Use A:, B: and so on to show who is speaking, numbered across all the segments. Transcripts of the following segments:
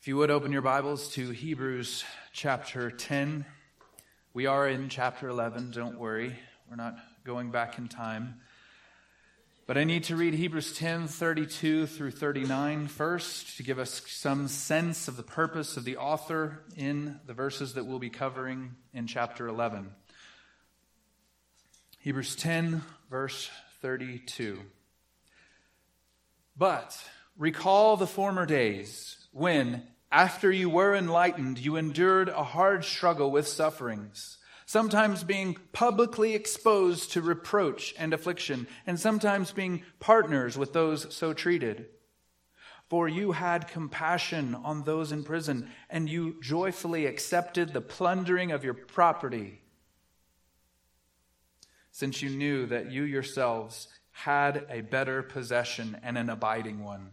A: If you would open your Bibles to Hebrews chapter 10. We are in chapter 11, don't worry. We're not going back in time. But I need to read Hebrews 10 32 through 39 first to give us some sense of the purpose of the author in the verses that we'll be covering in chapter 11. Hebrews 10, verse 32. But recall the former days when, after you were enlightened, you endured a hard struggle with sufferings, sometimes being publicly exposed to reproach and affliction, and sometimes being partners with those so treated. For you had compassion on those in prison, and you joyfully accepted the plundering of your property, since you knew that you yourselves had a better possession and an abiding one.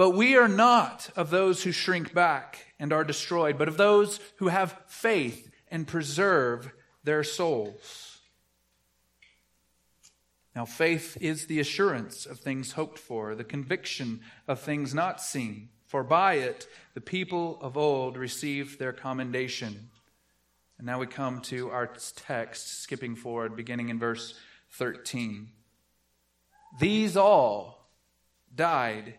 A: But we are not of those who shrink back and are destroyed, but of those who have faith and preserve their souls. Now, faith is the assurance of things hoped for, the conviction of things not seen. For by it the people of old received their commendation. And now we come to our text, skipping forward, beginning in verse 13. These all died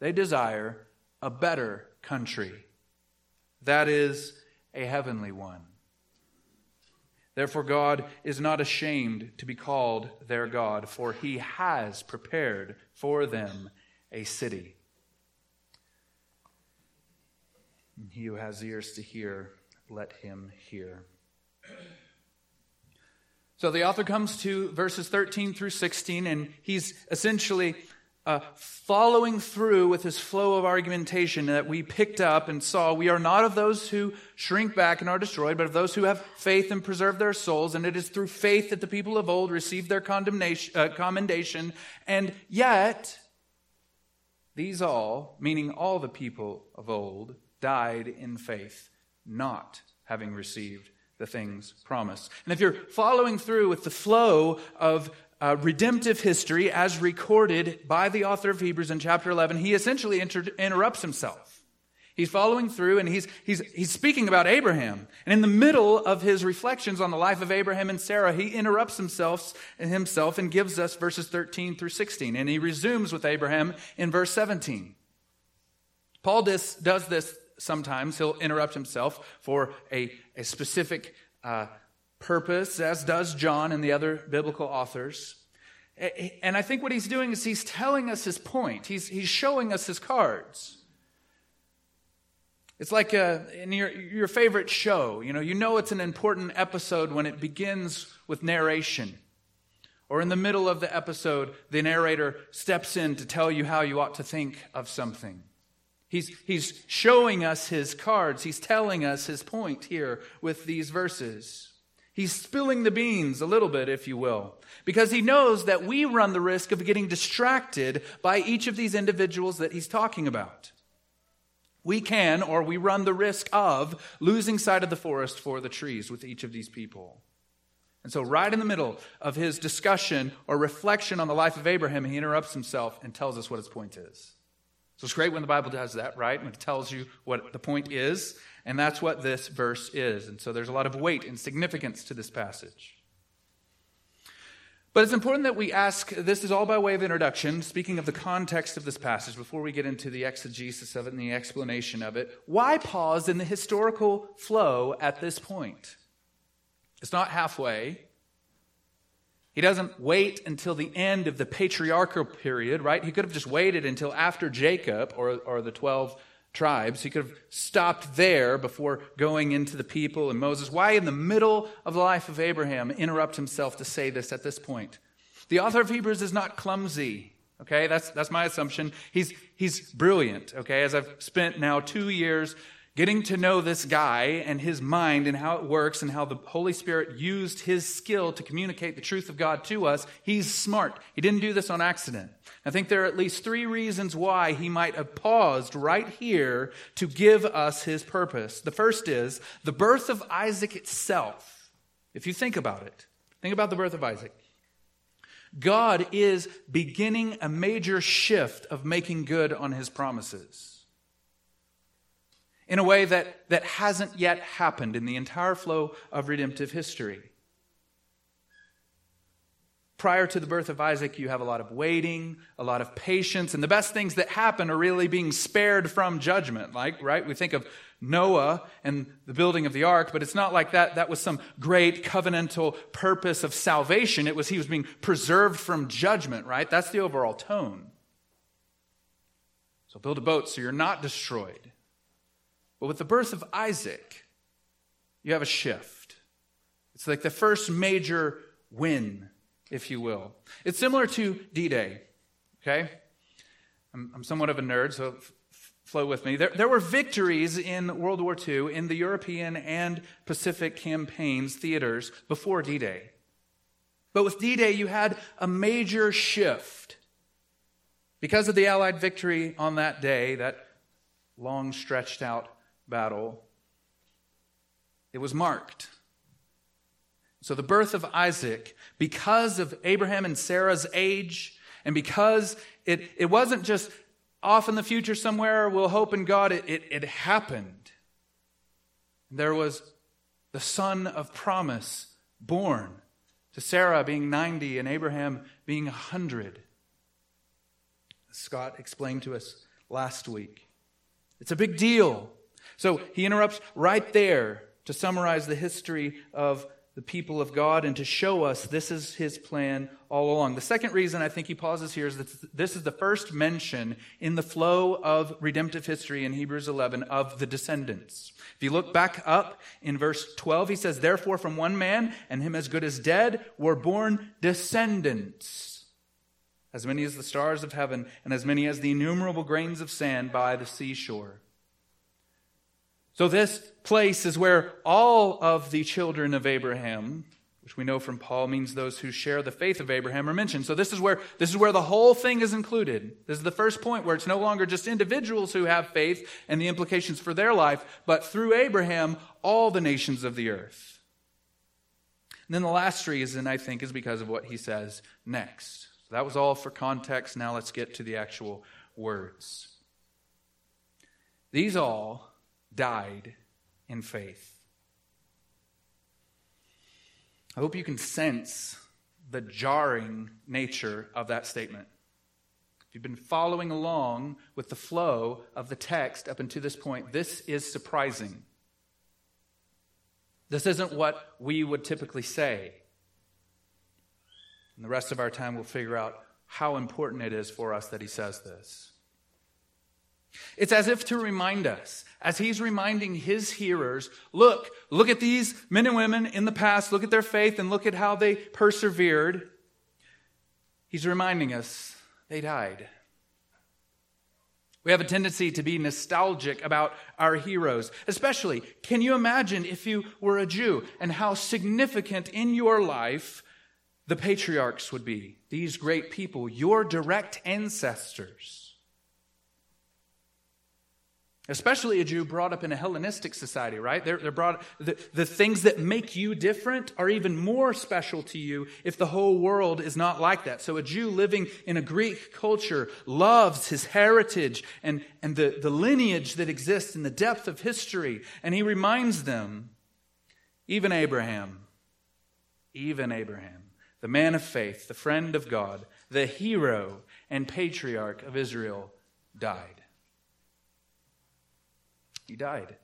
A: they desire a better country. That is, a heavenly one. Therefore, God is not ashamed to be called their God, for he has prepared for them a city. And he who has ears to hear, let him hear. So the author comes to verses 13 through 16, and he's essentially uh, following through with his flow of argumentation that we picked up and saw, we are not of those who shrink back and are destroyed, but of those who have faith and preserve their souls. And it is through faith that the people of old received their condemnation, uh, commendation. And yet, these all, meaning all the people of old, died in faith, not having received the things promised. And if you're following through with the flow of uh, redemptive history as recorded by the author of Hebrews in chapter 11, he essentially inter- interrupts himself. He's following through and he's, he's, he's speaking about Abraham. And in the middle of his reflections on the life of Abraham and Sarah, he interrupts himself, himself and gives us verses 13 through 16. And he resumes with Abraham in verse 17. Paul does, does this sometimes. He'll interrupt himself for a, a specific uh, purpose, as does John and the other biblical authors. And I think what he's doing is he's telling us his point. He's, he's showing us his cards. It's like a, in your, your favorite show. You know, you know it's an important episode when it begins with narration. Or in the middle of the episode, the narrator steps in to tell you how you ought to think of something. He's, he's showing us his cards. He's telling us his point here with these verses. He's spilling the beans a little bit, if you will, because he knows that we run the risk of getting distracted by each of these individuals that he's talking about. We can, or we run the risk of, losing sight of the forest for the trees with each of these people. And so, right in the middle of his discussion or reflection on the life of Abraham, he interrupts himself and tells us what his point is. So, it's great when the Bible does that, right? When it tells you what the point is and that's what this verse is. And so there's a lot of weight and significance to this passage. But it's important that we ask this is all by way of introduction, speaking of the context of this passage, before we get into the exegesis of it and the explanation of it. Why pause in the historical flow at this point? It's not halfway. He doesn't wait until the end of the patriarchal period, right? He could have just waited until after Jacob or, or the 12 tribes. He could have stopped there before going into the people and Moses. Why, in the middle of the life of Abraham, interrupt himself to say this at this point? The author of Hebrews is not clumsy. Okay, that's, that's my assumption. He's, he's brilliant. Okay, as I've spent now two years getting to know this guy and his mind and how it works and how the Holy Spirit used his skill to communicate the truth of God to us, he's smart. He didn't do this on accident. I think there are at least three reasons why he might have paused right here to give us his purpose. The first is the birth of Isaac itself. If you think about it, think about the birth of Isaac. God is beginning a major shift of making good on his promises in a way that, that hasn't yet happened in the entire flow of redemptive history. Prior to the birth of Isaac, you have a lot of waiting, a lot of patience, and the best things that happen are really being spared from judgment. Like, right? We think of Noah and the building of the ark, but it's not like that. That was some great covenantal purpose of salvation. It was he was being preserved from judgment, right? That's the overall tone. So build a boat so you're not destroyed. But with the birth of Isaac, you have a shift. It's like the first major win, if you will. It's similar to D Day, okay? I'm, I'm, somewhat of a nerd, so f- flow with me. There, there were victories in World War II in the European and Pacific campaigns, theaters, before D Day. But with D Day, you had a major shift. Because of the Allied victory on that day, that long stretched out battle, it was marked. So the birth of Isaac, because of Abraham and Sarah's age, and because it, it wasn't just off in the future somewhere, we'll hope in God, it, it, it happened. There was the son of promise born to Sarah being 90 and Abraham being 100. Scott explained to us last week. It's a big deal. So he interrupts right there to summarize the history of the people of God and to show us this is his plan all along. The second reason I think he pauses here is that this is the first mention in the flow of redemptive history in Hebrews 11 of the descendants. If you look back up in verse 12, he says, Therefore, from one man, and him as good as dead, were born descendants, as many as the stars of heaven, and as many as the innumerable grains of sand by the seashore. So, this place is where all of the children of Abraham, which we know from Paul means those who share the faith of Abraham, are mentioned. So, this is where, this is where the whole thing is included. This is the first point where it's no longer just individuals who have faith and the implications for their life, but through Abraham, all the nations of the earth. And then the last reason, I think, is because of what he says next. So that was all for context. Now let's get to the actual words. These all died in faith. I hope you can sense the jarring nature of that statement. If you've been following along with the flow of the text up until this point, this is surprising. This isn't what we would typically say. And the rest of our time, we'll figure out how important it is for us that he says this. It's as if to remind us, as he's reminding his hearers, look, look at these men and women in the past, look at their faith, and look at how they persevered. He's reminding us they died. We have a tendency to be nostalgic about our heroes. Especially, can you imagine if you were a Jew and how significant in your life the patriarchs would be? These great people, your direct ancestors especially a Jew brought up in a Hellenistic society, right? They're, they're brought, the, the things that make you different are even more special to you if the whole world is not like that. So a Jew living in a Greek culture loves his heritage and, and the, the lineage that exists in the depth of history. And he reminds them, even Abraham, even Abraham, the man of faith, the friend of God, the hero and patriarch of Israel, died. He died.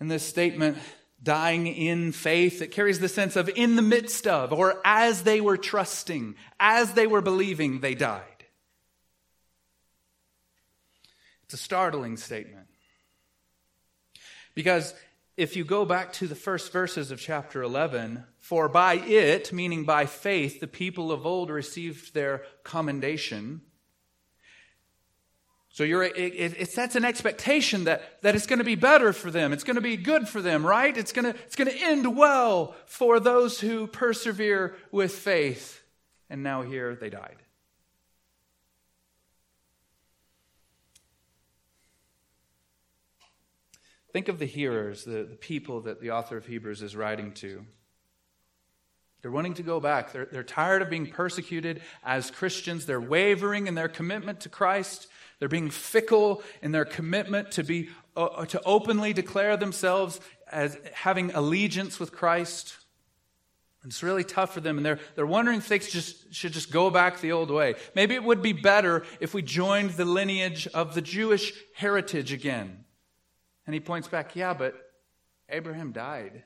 A: And this statement dying in faith. It carries the sense of in the midst of, or as they were trusting, as they were believing, they died. It's a startling statement. Because if you go back to the first verses of chapter 11, for by it, meaning by faith, the people of old received their commendation. So it, it, sets an expectation that, that it's going to be better for them. It's going to be good for them, right? It's going, to, it's going to end well for those who persevere with faith. And now here they died. Think of the hearers, the, the people that the author of Hebrews is writing to. They're wanting to go back. They're, they're tired of being persecuted as Christians. They're wavering in their commitment to Christ. They're being fickle in their commitment to be uh, uh, to openly declare themselves as having allegiance with Christ. It's really tough for them, and they're, they're wondering if they just, should just go back the old way. Maybe it would be better if we joined the lineage of the Jewish heritage again. And he points back, yeah, but Abraham died.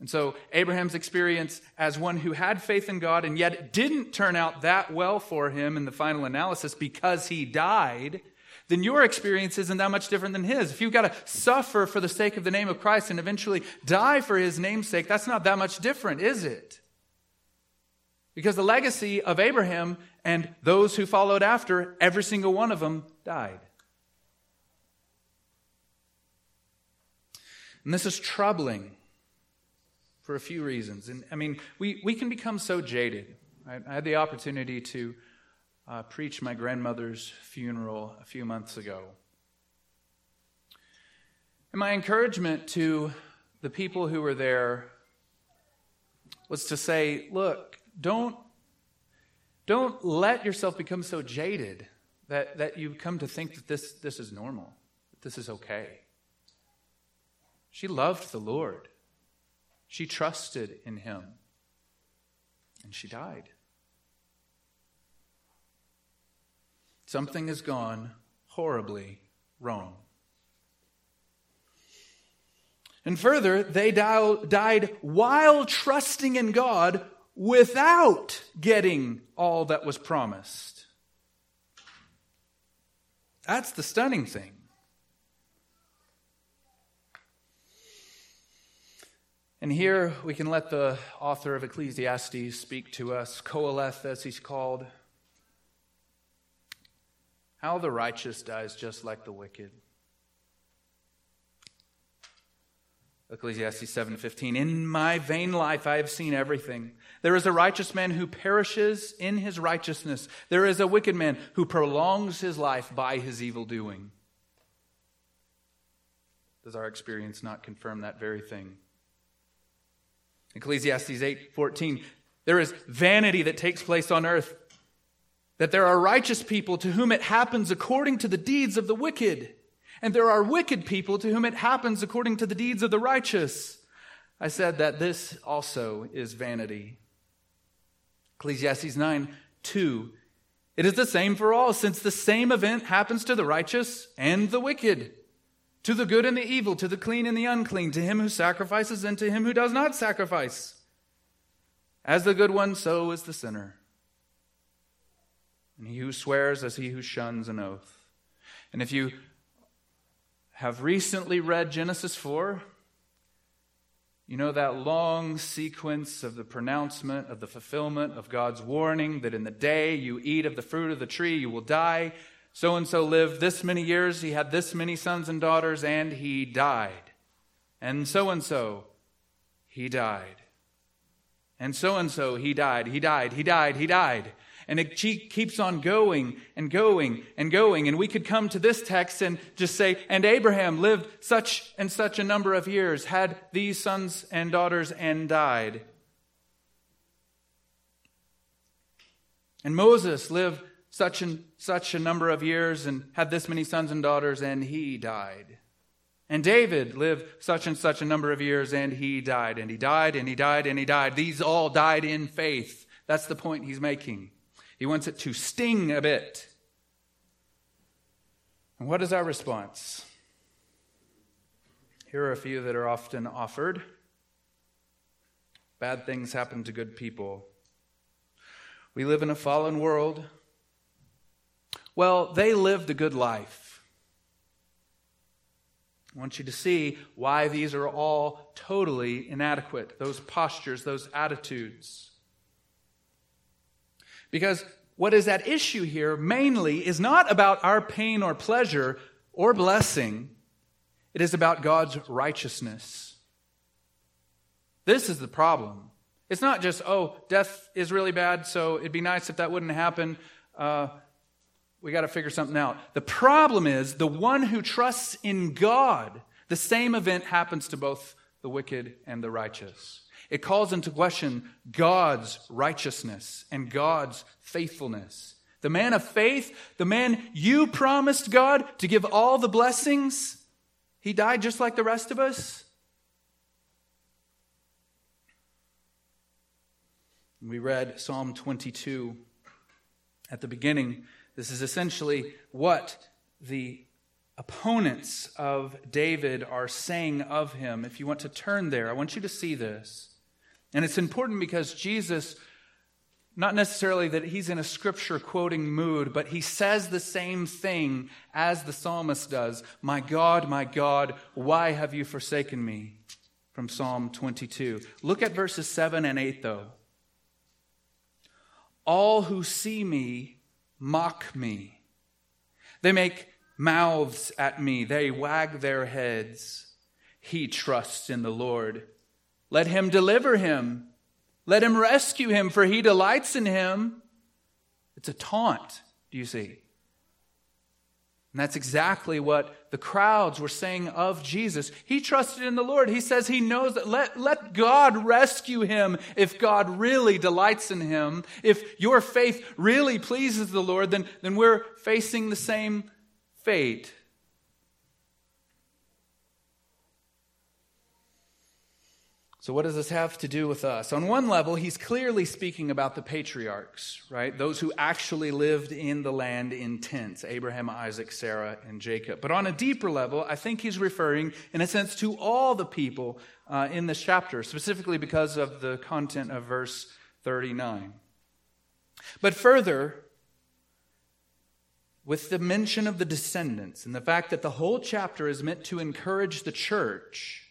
A: And so Abraham's experience as one who had faith in God and yet didn't turn out that well for him in the final analysis because he died, then your experience isn't that much different than his. If you've got to suffer for the sake of the name of Christ and eventually die for his namesake, that's not that much different, is it? Because the legacy of Abraham and those who followed after, every single one of them died. And this is troubling for a few reasons. And I mean, we, we can become so jaded. I, I had the opportunity to uh, preach my grandmother's funeral a few months ago. And my encouragement to the people who were there was to say, look, don't, don't let yourself become so jaded that, that you come to think that this, this is normal, that this is okay. She loved the Lord. She trusted in him. And she died. Something has gone horribly wrong. And further, they died while trusting in God without getting all that was promised. That's the stunning thing. And here we can let the author of Ecclesiastes speak to us, Qoheleth as he's called. How the righteous dies just like the wicked. Ecclesiastes 7:15 In my vain life I have seen everything. There is a righteous man who perishes in his righteousness. There is a wicked man who prolongs his life by his evil doing. Does our experience not confirm that very thing? Ecclesiastes 8:14 There is vanity that takes place on earth that there are righteous people to whom it happens according to the deeds of the wicked and there are wicked people to whom it happens according to the deeds of the righteous. I said that this also is vanity. Ecclesiastes 9 2. It is the same for all, since the same event happens to the righteous and the wicked to the good and the evil, to the clean and the unclean, to him who sacrifices and to him who does not sacrifice. As the good one, so is the sinner. And he who swears as he who shuns an oath. And if you have recently read Genesis 4, you know that long sequence of the pronouncement of the fulfillment of God's warning that in the day you eat of the fruit of the tree, you will die. So and so lived this many years, he had this many sons and daughters, and he died. And so and so, he died. And so and so, he died, he died, he died, he died. And it keeps on going and going and going. And we could come to this text and just say, and Abraham lived such and such a number of years, had these sons and daughters, and died. And Moses lived such and such a number of years and had this many sons and daughters, and he died. And David lived such and such a number of years, and he died. And he died, and he died, and he died. These all died in faith. That's the point he's making. He wants it to sting a bit. And what is our response? Here are a few that are often offered. Bad things happen to good people. We live in a fallen world. Well, they lived a good life. I want you to see why these are all totally inadequate those postures, those attitudes. Because what is at issue here mainly is not about our pain or pleasure or blessing, it is about God's righteousness. This is the problem. It's not just, oh, death is really bad, so it'd be nice if that wouldn't happen. Uh, we got to figure something out. The problem is the one who trusts in God, the same event happens to both the wicked and the righteous. It calls into question God's righteousness and God's faithfulness. The man of faith, the man you promised God to give all the blessings, he died just like the rest of us. We read Psalm 22 at the beginning. This is essentially what the opponents of David are saying of him. If you want to turn there, I want you to see this. And it's important because Jesus, not necessarily that he's in a scripture quoting mood, but he says the same thing as the psalmist does My God, my God, why have you forsaken me? From Psalm 22. Look at verses 7 and 8, though. All who see me mock me. They make mouths at me, they wag their heads. He trusts in the Lord. Let him deliver him. Let him rescue him, for he delights in him. It's a taunt, do you see? And that's exactly what the crowds were saying of Jesus. He trusted in the Lord. He says he knows that let, let God rescue him if God really delights in him. If your faith really pleases the Lord, then, then we're facing the same fate. So, what does this have to do with us? On one level, he's clearly speaking about the patriarchs, right? Those who actually lived in the land in tents Abraham, Isaac, Sarah, and Jacob. But on a deeper level, I think he's referring, in a sense, to all the people uh, in this chapter, specifically because of the content of verse 39. But further, with the mention of the descendants and the fact that the whole chapter is meant to encourage the church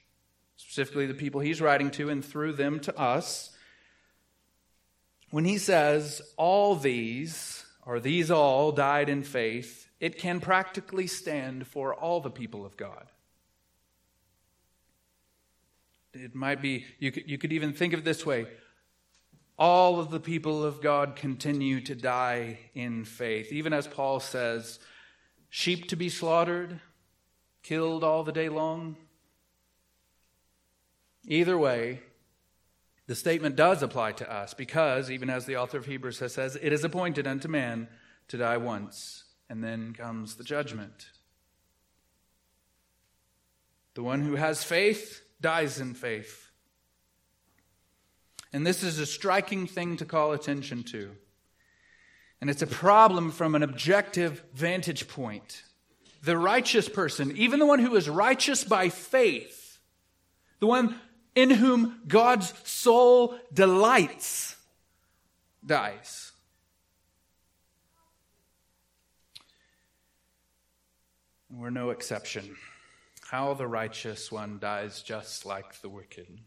A: specifically the people he's writing to, and through them to us, when he says, all these, or these all, died in faith, it can practically stand for all the people of God. It might be, you could, you could even think of it this way all of the people of God continue to die in faith. Even as Paul says, sheep to be slaughtered, killed all the day long. Either way, the statement does apply to us because, even as the author of Hebrews says, it is appointed unto man to die once, and then comes the judgment. The one who has faith dies in faith. And this is a striking thing to call attention to. And it's a problem from an objective vantage point. The righteous person, even the one who is righteous by faith, the one in whom God's soul delights dies. We're no exception. How the righteous one dies just like the wicked.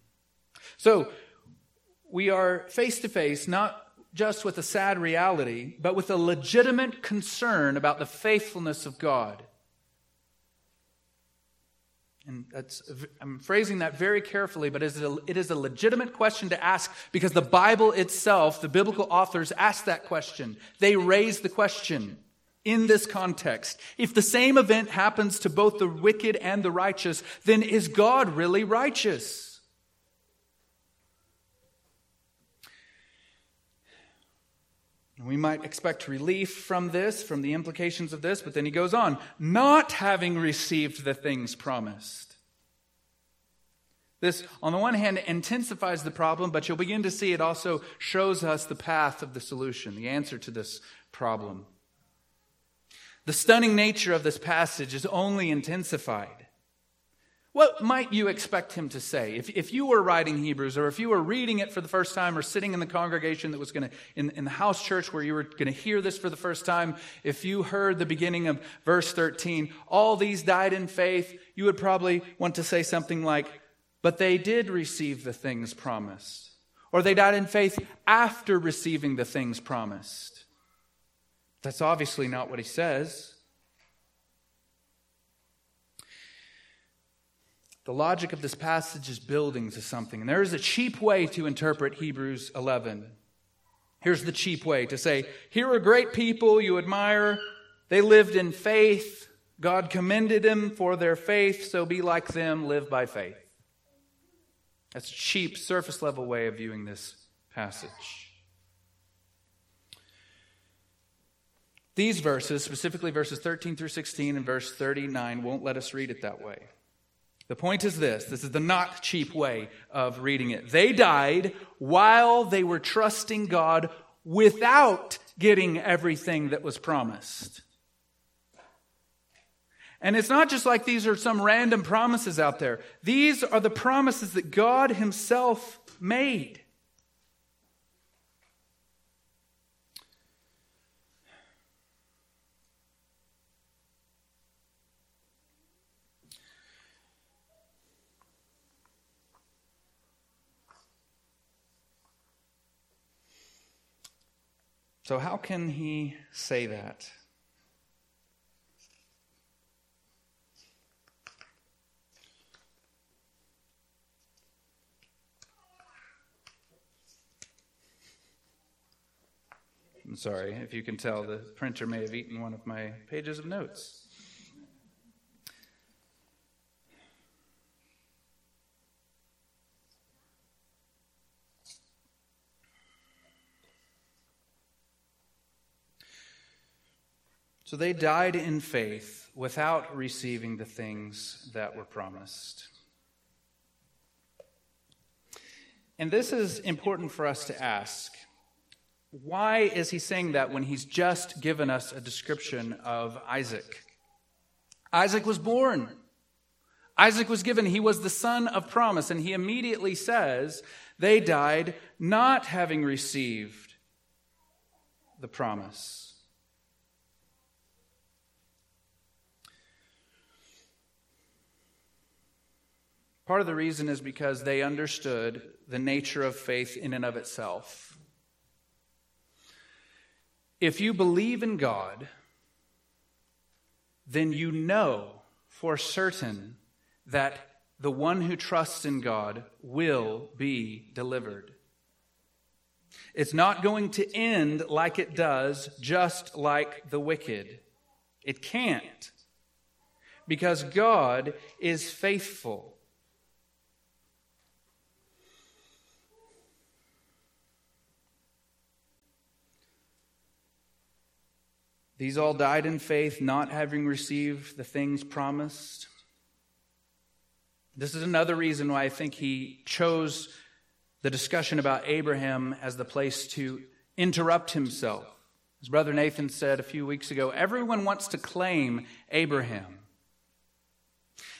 A: So, we are face to face not just with a sad reality, but with a legitimate concern about the faithfulness of God. And that's, I'm phrasing that very carefully, but it is a legitimate question to ask because the Bible itself, the biblical authors ask that question. They raise the question in this context. If the same event happens to both the wicked and the righteous, then is God really righteous? We might expect relief from this, from the implications of this, but then he goes on, not having received the things promised. This, on the one hand, intensifies the problem, but you'll begin to see it also shows us the path of the solution, the answer to this problem. The stunning nature of this passage is only intensified What might you expect him to say? If, if you were writing Hebrews, or if you were reading it for the first time, or sitting in the congregation that was going to, in, in the house church where you were going to hear this for the first time, if you heard the beginning of verse 13, all these died in faith, you would probably want to say something like, but they did receive the things promised. Or they died in faith after receiving the things promised. That's obviously not what he says. The logic of this passage is building to something. And there is a cheap way to interpret Hebrews 11. Here's the cheap way to say, Here are great people you admire. They lived in faith. God commended them for their faith, so be like them, live by faith. That's a cheap, surface level way of viewing this passage. These verses, specifically verses 13 through 16 and verse 39, won't let us read it that way. The point is this this is the not cheap way of reading it. They died while they were trusting God without getting everything that was promised. And it's not just like these are some random promises out there. These are the promises that God Himself made. So, how can he say that? I'm sorry, if you can tell, the printer may have eaten one of my pages of notes. So they died in faith without receiving the things that were promised. And this is important for us to ask. Why is he saying that when he's just given us a description of Isaac? Isaac was born. Isaac was given, he was the son of promise, and he immediately says they died not having received the promise. Part of the reason is because they understood the nature of faith in and of itself. If you believe in God, then you know for certain that the one who trusts in God will be delivered. It's not going to end like it does, just like the wicked. It can't. Because God is faithful. These all died in faith, not having received the things promised. This is another reason why I think he chose the discussion about Abraham as the place to interrupt himself. As Brother Nathan said a few weeks ago, everyone wants to claim Abraham.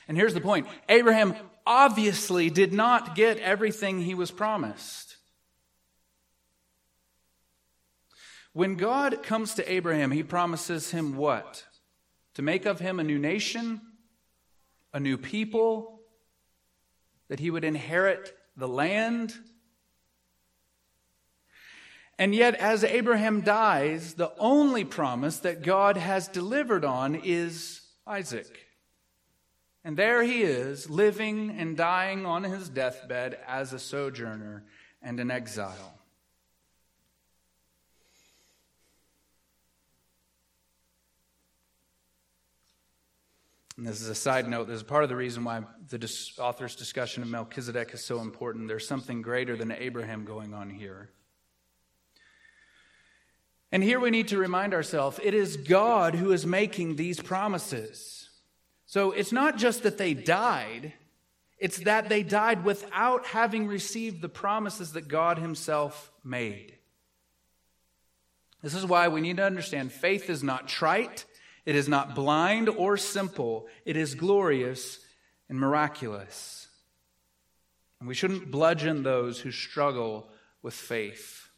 A: And here's the point Abraham obviously did not get everything he was promised. When God comes to Abraham, he promises him what? To make of him a new nation, a new people, that he would inherit the land. And yet, as Abraham dies, the only promise that God has delivered on is Isaac. And there he is, living and dying on his deathbed as a sojourner and an exile. And this is a side note. This is part of the reason why the dis- author's discussion of Melchizedek is so important. There's something greater than Abraham going on here. And here we need to remind ourselves it is God who is making these promises. So it's not just that they died, it's that they died without having received the promises that God Himself made. This is why we need to understand faith is not trite, it is not blind or simple, it is glorious and miraculous. And we shouldn't bludgeon those who struggle with faith.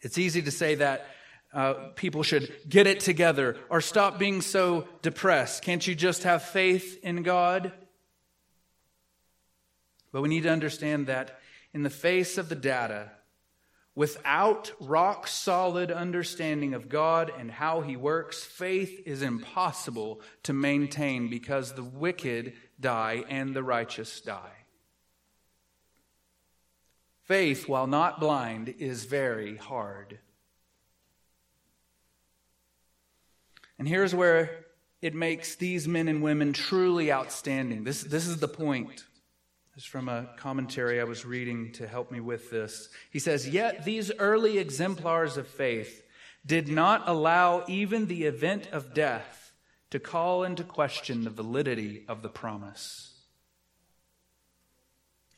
A: It's easy to say that uh, people should get it together or stop being so depressed. Can't you just have faith in God? But we need to understand that in the face of the data, without rock solid understanding of God and how He works, faith is impossible to maintain because the wicked die and the righteous die. Faith, while not blind, is very hard. And here's where it makes these men and women truly outstanding. This, this is the point. This is from a commentary I was reading to help me with this. He says, Yet these early exemplars of faith did not allow even the event of death to call into question the validity of the promise.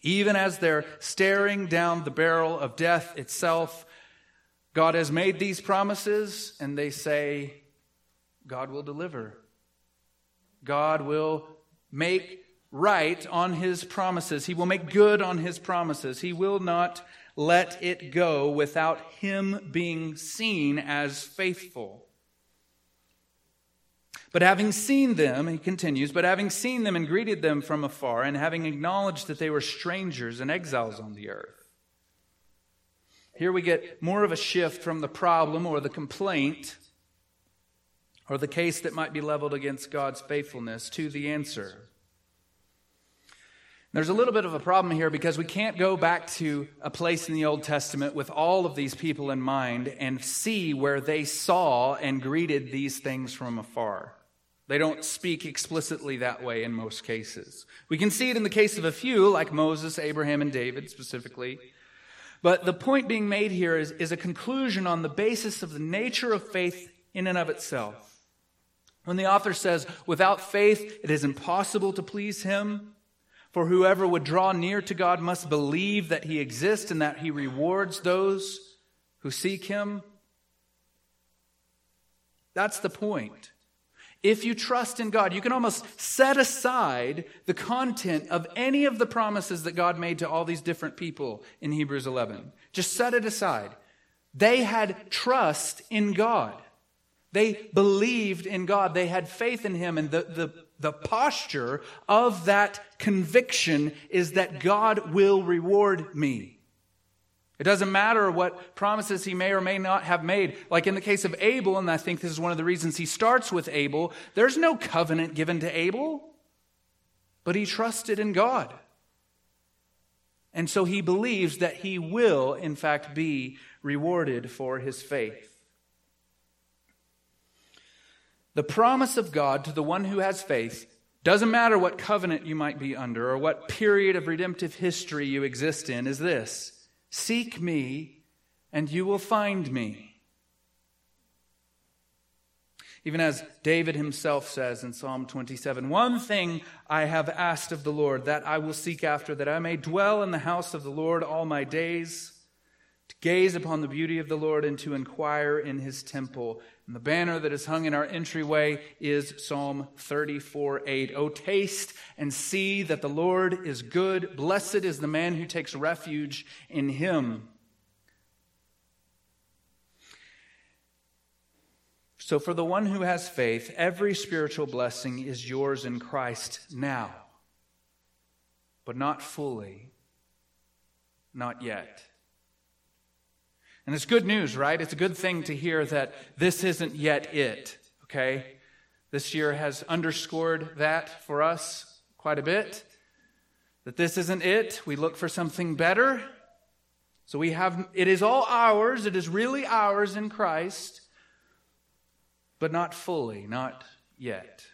A: Even as they're staring down the barrel of death itself, God has made these promises, and they say, God will deliver. God will make right on his promises. He will make good on his promises. He will not let it go without him being seen as faithful. But having seen them, he continues, but having seen them and greeted them from afar, and having acknowledged that they were strangers and exiles on the earth. Here we get more of a shift from the problem or the complaint or the case that might be leveled against God's faithfulness to the answer. There's a little bit of a problem here because we can't go back to a place in the Old Testament with all of these people in mind and see where they saw and greeted these things from afar. They don't speak explicitly that way in most cases. We can see it in the case of a few, like Moses, Abraham, and David specifically. But the point being made here is, is a conclusion on the basis of the nature of faith in and of itself. When the author says, without faith, it is impossible to please him, for whoever would draw near to God must believe that he exists and that he rewards those who seek him. That's the point. If you trust in God, you can almost set aside the content of any of the promises that God made to all these different people in Hebrews 11. Just set it aside. They had trust in God. They believed in God. They had faith in Him. And the, the, the posture of that conviction is that God will reward me. It doesn't matter what promises he may or may not have made. Like in the case of Abel, and I think this is one of the reasons he starts with Abel, there's no covenant given to Abel, but he trusted in God. And so he believes that he will, in fact, be rewarded for his faith. The promise of God to the one who has faith doesn't matter what covenant you might be under or what period of redemptive history you exist in, is this Seek me, and you will find me. Even as David himself says in Psalm 27 One thing I have asked of the Lord, that I will seek after, that I may dwell in the house of the Lord all my days, gaze upon the beauty of the Lord and to inquire in his temple. And the banner that is hung in our entryway is Psalm 34 8. Oh, taste and see that the Lord is good. Blessed is the man who takes refuge in him. So, for the one who has faith, every spiritual blessing is yours in Christ now, but not fully, not yet. And it's good news, right? It's a good thing to hear that this isn't yet it, okay? This year has underscored that for us quite a bit. That this isn't it. We look for something better. So we have, it is all ours. It is really ours in Christ, but not fully, not yet.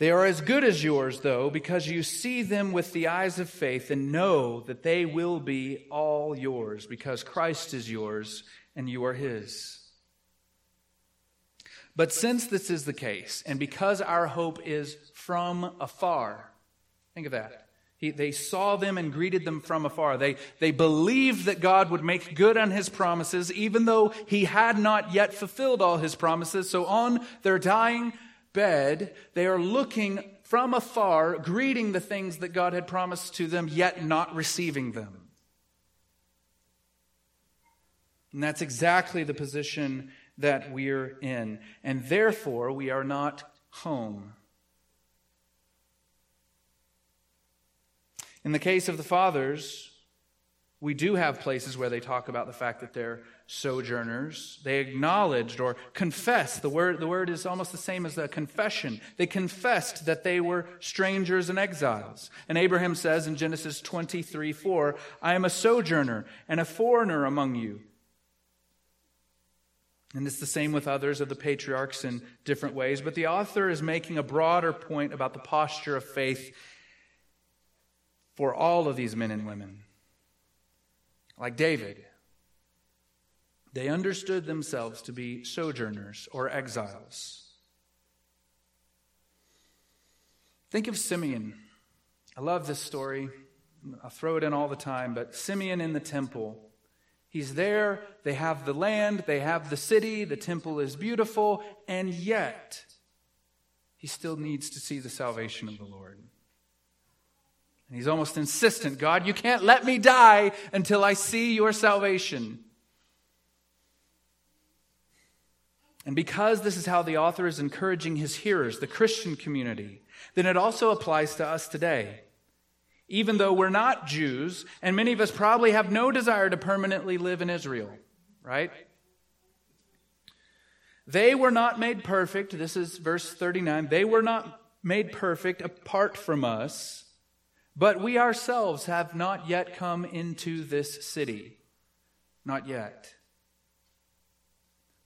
A: They are as good as yours, though, because you see them with the eyes of faith and know that they will be all yours, because Christ is yours and you are his. But since this is the case, and because our hope is from afar, think of that. He, they saw them and greeted them from afar. They, they believed that God would make good on his promises, even though he had not yet fulfilled all his promises. So on their dying bed, they are looking from afar, greeting the things that God had promised to them, yet not receiving them. And that's exactly the position that we're in. And therefore, we are not home. In the case of the fathers, we do have places where they talk about the fact that they're sojourners. They acknowledged or confessed. The word, the word is almost the same as a confession. They confessed that they were strangers and exiles. And Abraham says in Genesis 23 4, I am a sojourner and a foreigner among you. And it's the same with others of the patriarchs in different ways. But the author is making a broader point about the posture of faith for all of these men and women. Like David, they understood themselves to be sojourners or exiles. Think of Simeon. I love this story. I throw it in all the time, but Simeon in the temple He's there, they have the land, they have the city, the temple is beautiful, and yet he still needs to see the salvation of the Lord. And he's almost insistent God, you can't let me die until I see your salvation. And because this is how the author is encouraging his hearers, the Christian community, then it also applies to us today even though we're not Jews, and many of us probably have no desire to permanently live in Israel, right? They were not made perfect. This is verse 39. They were not made perfect apart from us, but we ourselves have not yet come into this city. Not yet.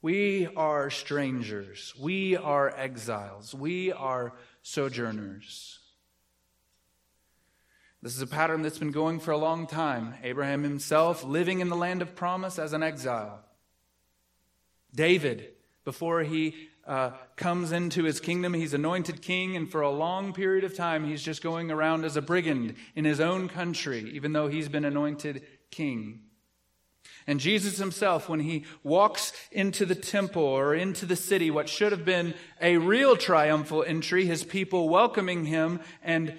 A: We are strangers. We are exiles. We are sojourners. This is a pattern that's been going for a long time. Abraham himself living in the land of promise as an exile. David, before he uh, comes into his kingdom, he's anointed king, and for a long period of time, he's just going around as a brigand in his own country, even though he's been anointed king. And Jesus himself, when he walks into the temple or into the city, what should have been a real triumphal entry, his people welcoming him and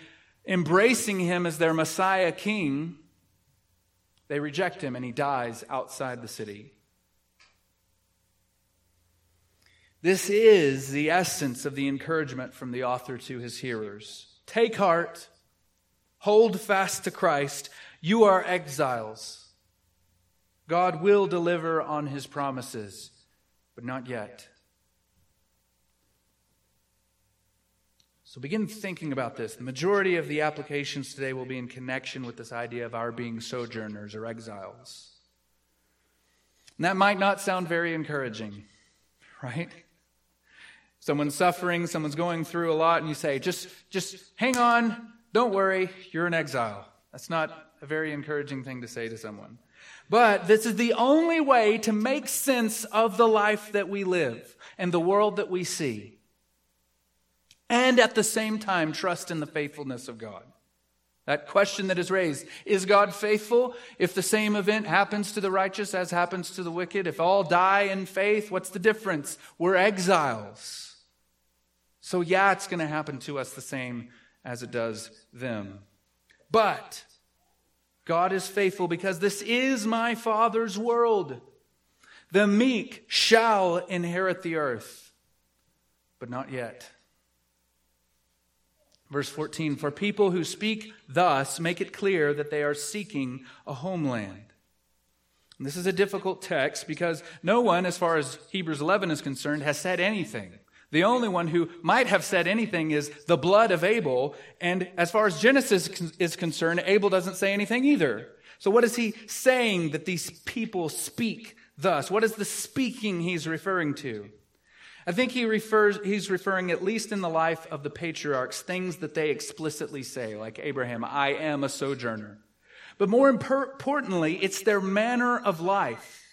A: embracing him as their Messiah king, they reject him and he dies outside the city. This is the essence of the encouragement from the author to his hearers. Take heart, hold fast to Christ. You are exiles. God will deliver on his promises, but not yet. So begin thinking about this. The majority of the applications today will be in connection with this idea of our being sojourners or exiles. And that might not sound very encouraging, right? Someone's suffering, someone's going through a lot, and you say, just, just hang on, don't worry, you're an exile. That's not a very encouraging thing to say to someone. But this is the only way to make sense of the life that we live and the world that we see and at the same time trust in the faithfulness of God. That question that is raised is God faithful if the same event happens to the righteous as happens to the wicked? If all die in faith, what's the difference? We're exiles. So, yeah, it's going to happen to us the same as it does them. But God is faithful because this is my Father's world. The meek shall inherit the earth, but not yet. Verse 14 For people who speak thus make it clear that they are seeking a homeland. And this is a difficult text because no one, as far as Hebrews 11 is concerned, has said anything. The only one who might have said anything is the blood of Abel. And as far as Genesis is concerned, Abel doesn't say anything either. So, what is he saying that these people speak thus? What is the speaking he's referring to? I think he refers, he's referring, at least in the life of the patriarchs, things that they explicitly say, like Abraham, I am a sojourner. But more importantly, it's their manner of life.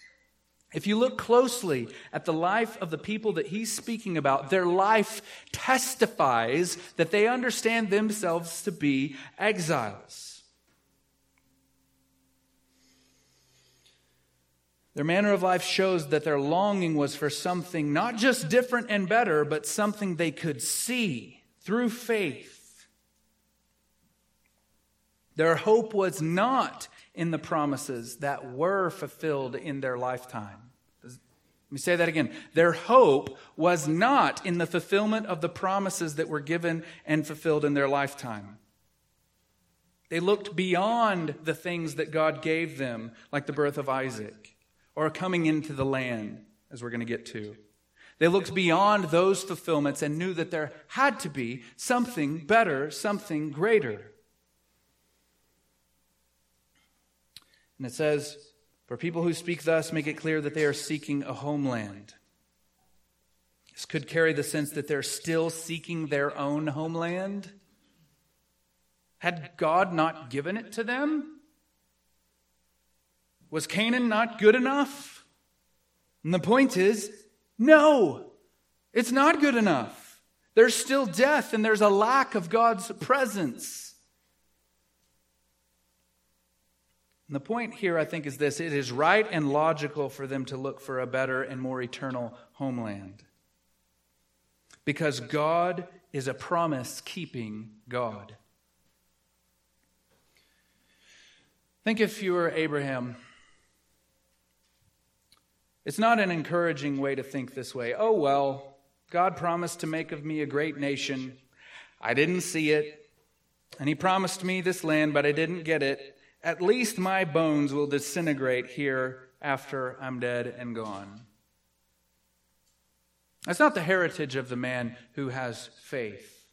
A: If you look closely at the life of the people that he's speaking about, their life testifies that they understand themselves to be exiles. Their manner of life shows that their longing was for something not just different and better, but something they could see through faith. Their hope was not in the promises that were fulfilled in their lifetime. Let me say that again. Their hope was not in the fulfillment of the promises that were given and fulfilled in their lifetime. They looked beyond the things that God gave them, like the birth of Isaac or coming into the land, as we're going to get to. They looked beyond those fulfillments and knew that there had to be something better, something greater. And it says, For people who speak thus, make it clear that they are seeking a homeland. This could carry the sense that they're still seeking their own homeland. Had God not given it to them? Was Canaan not good enough? And the point is no, it's not good enough. There's still death and there's a lack of God's presence. And the point here, I think, is this it is right and logical for them to look for a better and more eternal homeland. Because God is a promise keeping God. Think if you were Abraham it's not an encouraging way to think this way. Oh, well, God promised to make of me a great nation. I didn't see it. And He promised me this land, but I didn't get it. At least my bones will disintegrate here after I'm dead and gone. That's not the heritage of the man who has faith.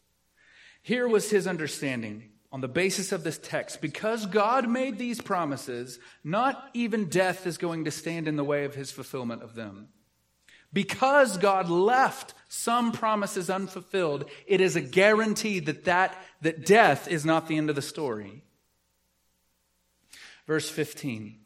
A: Here was his understanding on the basis of this text, because God made these promises, not even death is going to stand in the way of his fulfillment of them. Because God left some promises unfulfilled, it is a guarantee that, that, that death is not the end of the story. Verse 15.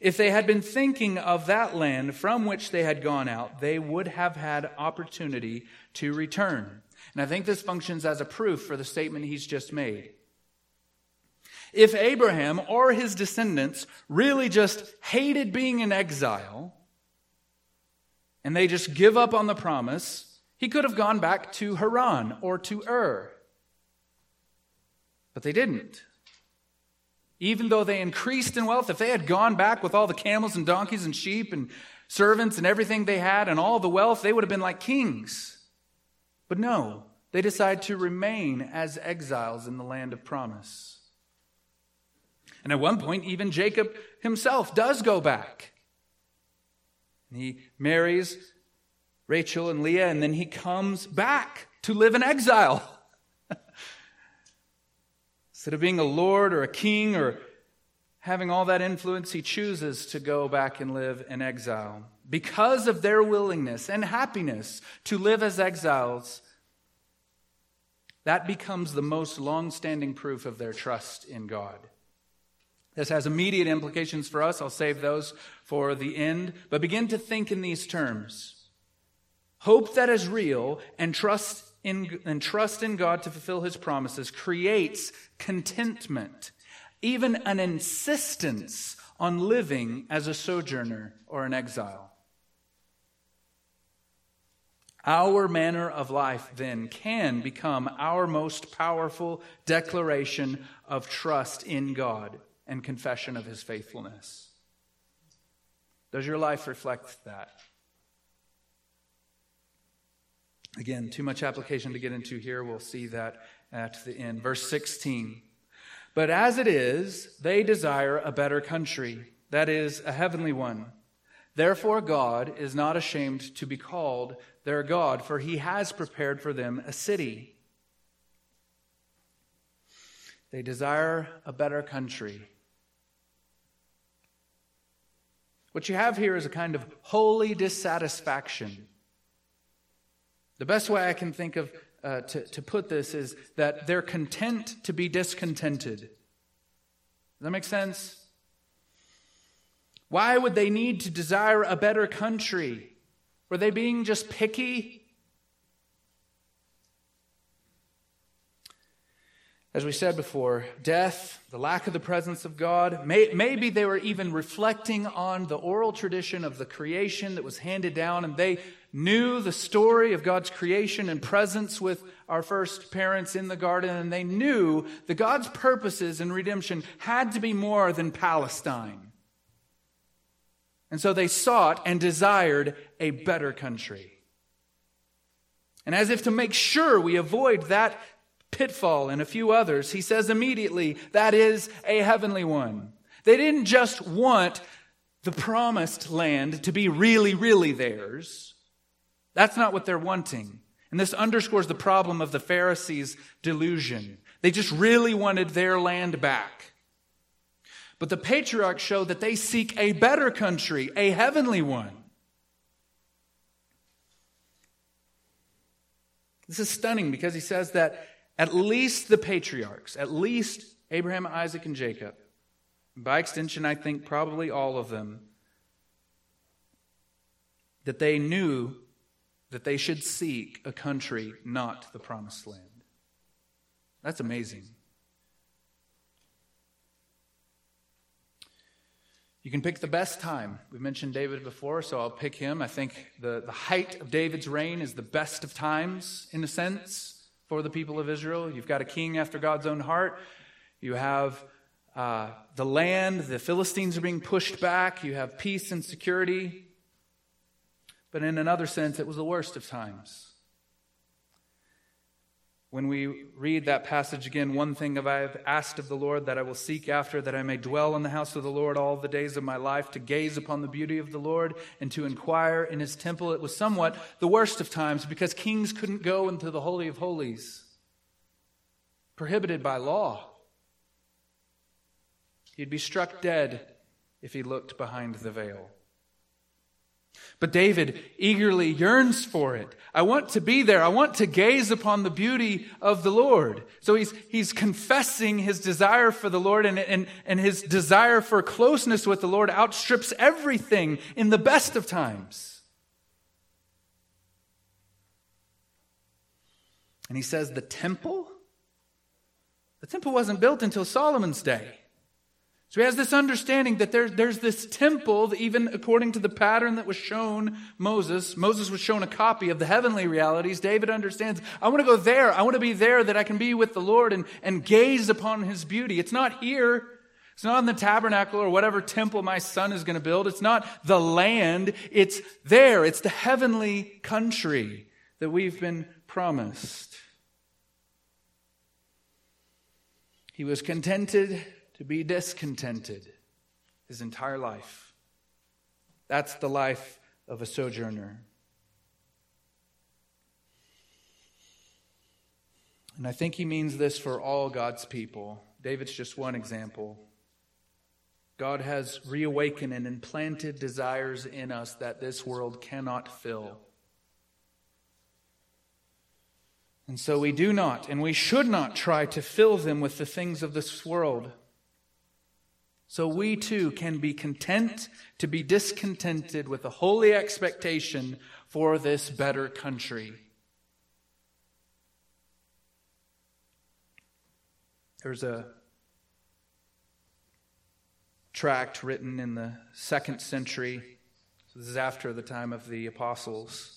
A: If they had been thinking of that land from which they had gone out, they would have had opportunity to return. And I think this functions as a proof for the statement he's just made. If Abraham or his descendants really just hated being in exile and they just give up on the promise, he could have gone back to Haran or to Ur. But they didn't. Even though they increased in wealth, if they had gone back with all the camels and donkeys and sheep and servants and everything they had and all the wealth, they would have been like kings. But no, they decide to remain as exiles in the land of promise. And at one point, even Jacob himself does go back. He marries Rachel and Leah, and then he comes back to live in exile. Instead of being a lord or a king or having all that influence, he chooses to go back and live in exile. Because of their willingness and happiness to live as exiles, that becomes the most long standing proof of their trust in God. This has immediate implications for us. I'll save those for the end. But begin to think in these terms hope that is real and trust in, and trust in God to fulfill his promises creates contentment, even an insistence on living as a sojourner or an exile. Our manner of life then can become our most powerful declaration of trust in God and confession of his faithfulness. Does your life reflect that? Again, too much application to get into here. We'll see that at the end. Verse 16. But as it is, they desire a better country, that is, a heavenly one. Therefore, God is not ashamed to be called their God, for he has prepared for them a city. They desire a better country. What you have here is a kind of holy dissatisfaction. The best way I can think of uh, to, to put this is that they're content to be discontented. Does that make sense? Why would they need to desire a better country? Were they being just picky? as we said before, death, the lack of the presence of God. May, maybe they were even reflecting on the oral tradition of the creation that was handed down, and they knew the story of God's creation and presence with our first parents in the garden, and they knew that God's purposes in redemption had to be more than Palestine. And so they sought and desired a better country. And as if to make sure we avoid that pitfall and a few others, he says immediately, that is a heavenly one. They didn't just want the promised land to be really, really theirs. That's not what they're wanting. And this underscores the problem of the Pharisees' delusion. They just really wanted their land back. But the patriarchs show that they seek a better country, a heavenly one. This is stunning because he says that at least the patriarchs, at least Abraham, Isaac, and Jacob, by extension, I think probably all of them, that they knew that they should seek a country not the promised land. That's amazing. You can pick the best time. We mentioned David before, so I'll pick him. I think the, the height of David's reign is the best of times, in a sense for the people of Israel. You've got a king after God's own heart. You have uh, the land. The Philistines are being pushed back. You have peace and security. But in another sense, it was the worst of times. When we read that passage again, one thing have I have asked of the Lord that I will seek after, that I may dwell in the house of the Lord all the days of my life, to gaze upon the beauty of the Lord and to inquire in his temple. It was somewhat the worst of times because kings couldn't go into the Holy of Holies, prohibited by law. He'd be struck dead if he looked behind the veil. But David eagerly yearns for it. I want to be there. I want to gaze upon the beauty of the Lord. So he's, he's confessing his desire for the Lord and, and, and his desire for closeness with the Lord outstrips everything in the best of times. And he says, the temple? The temple wasn't built until Solomon's day. So he has this understanding that there, there's this temple, even according to the pattern that was shown Moses. Moses was shown a copy of the heavenly realities. David understands, I want to go there. I want to be there that I can be with the Lord and, and gaze upon his beauty. It's not here. It's not in the tabernacle or whatever temple my son is going to build. It's not the land. It's there. It's the heavenly country that we've been promised. He was contented to be discontented his entire life. That's the life of a sojourner. And I think he means this for all God's people. David's just one example. God has reawakened and implanted desires in us that this world cannot fill. And so we do not, and we should not try to fill them with the things of this world. So we too can be content to be discontented with a holy expectation for this better country. There's a tract written in the second century. This is after the time of the apostles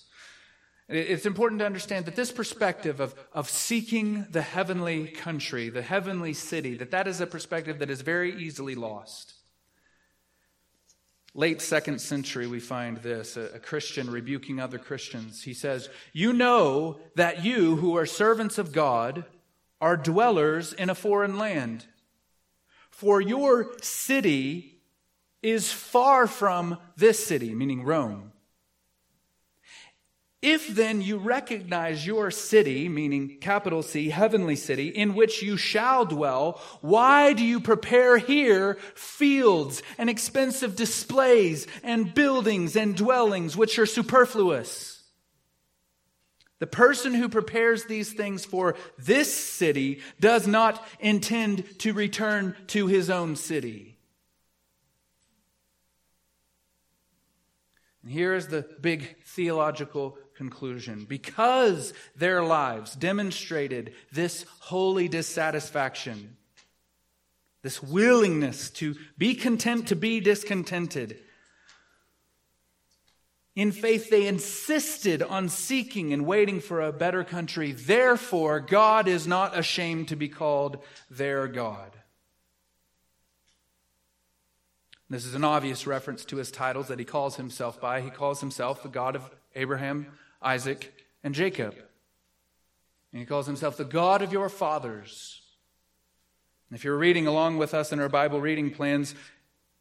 A: it's important to understand that this perspective of, of seeking the heavenly country, the heavenly city, that that is a perspective that is very easily lost. Late second century, we find this a, a Christian rebuking other Christians. He says, You know that you who are servants of God are dwellers in a foreign land. For your city is far from this city, meaning Rome if then you recognize your city, meaning capital C, heavenly city, in which you shall dwell, why do you prepare here fields and expensive displays and buildings and dwellings which are superfluous? The person who prepares these things for this city does not intend to return to his own city. And here is the big theological conclusion. Because their lives demonstrated this holy dissatisfaction, this willingness to be content to be discontented. In faith, they insisted on seeking and waiting for a better country. Therefore, God is not ashamed to be called their God. This is an obvious reference to his titles that he calls himself by. He calls himself the God of Abraham, Isaac, and Jacob. And he calls himself the God of your fathers. And if you're reading along with us in our Bible reading plans,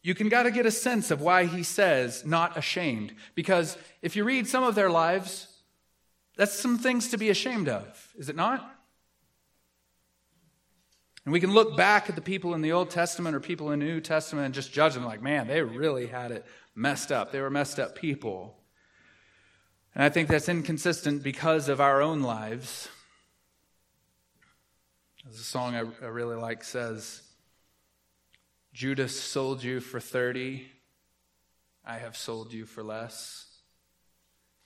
A: you can got to get a sense of why he says not ashamed. Because if you read some of their lives, that's some things to be ashamed of, is it not? And we can look back at the people in the Old Testament or people in the New Testament and just judge them like, man, they really had it messed up. They were messed up people. And I think that's inconsistent because of our own lives. As a song I, I really like says, Judas sold you for 30, I have sold you for less.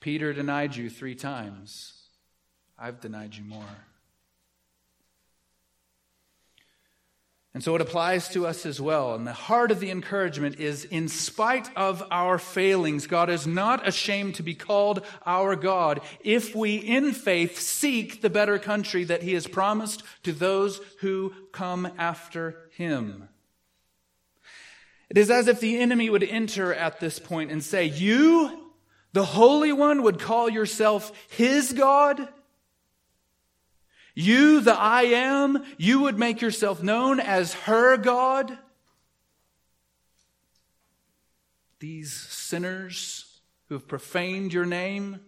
A: Peter denied you three times, I've denied you more. And so it applies to us as well. And the heart of the encouragement is in spite of our failings, God is not ashamed to be called our God if we in faith seek the better country that He has promised to those who come after Him. It is as if the enemy would enter at this point and say, You, the Holy One, would call yourself His God? You, the I am, you would make yourself known as her God? These sinners who have profaned your name?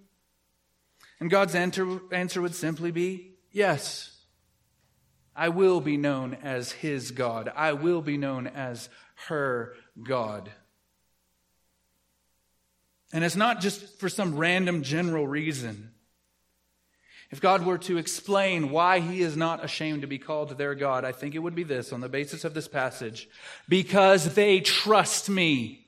A: And God's answer, answer would simply be yes. I will be known as his God. I will be known as her God. And it's not just for some random general reason. If God were to explain why he is not ashamed to be called their God, I think it would be this on the basis of this passage because they trust me.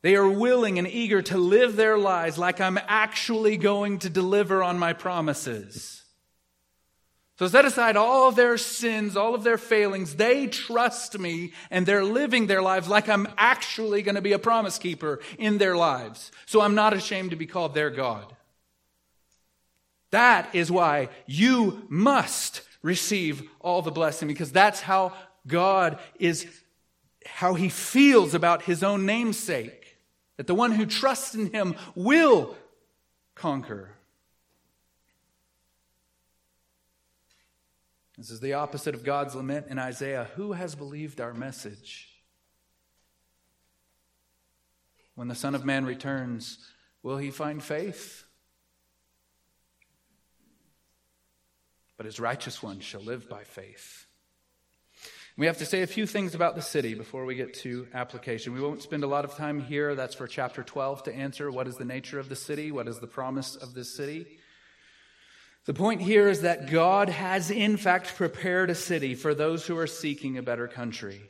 A: They are willing and eager to live their lives like I'm actually going to deliver on my promises. So set aside all of their sins, all of their failings. They trust me and they're living their lives like I'm actually going to be a promise keeper in their lives. So I'm not ashamed to be called their God. That is why you must receive all the blessing because that's how God is, how he feels about his own namesake. That the one who trusts in him will conquer. This is the opposite of God's lament in Isaiah. Who has believed our message? When the Son of Man returns, will he find faith? But his righteous one shall live by faith. We have to say a few things about the city before we get to application. We won't spend a lot of time here. That's for chapter 12 to answer what is the nature of the city, what is the promise of this city. The point here is that God has, in fact, prepared a city for those who are seeking a better country.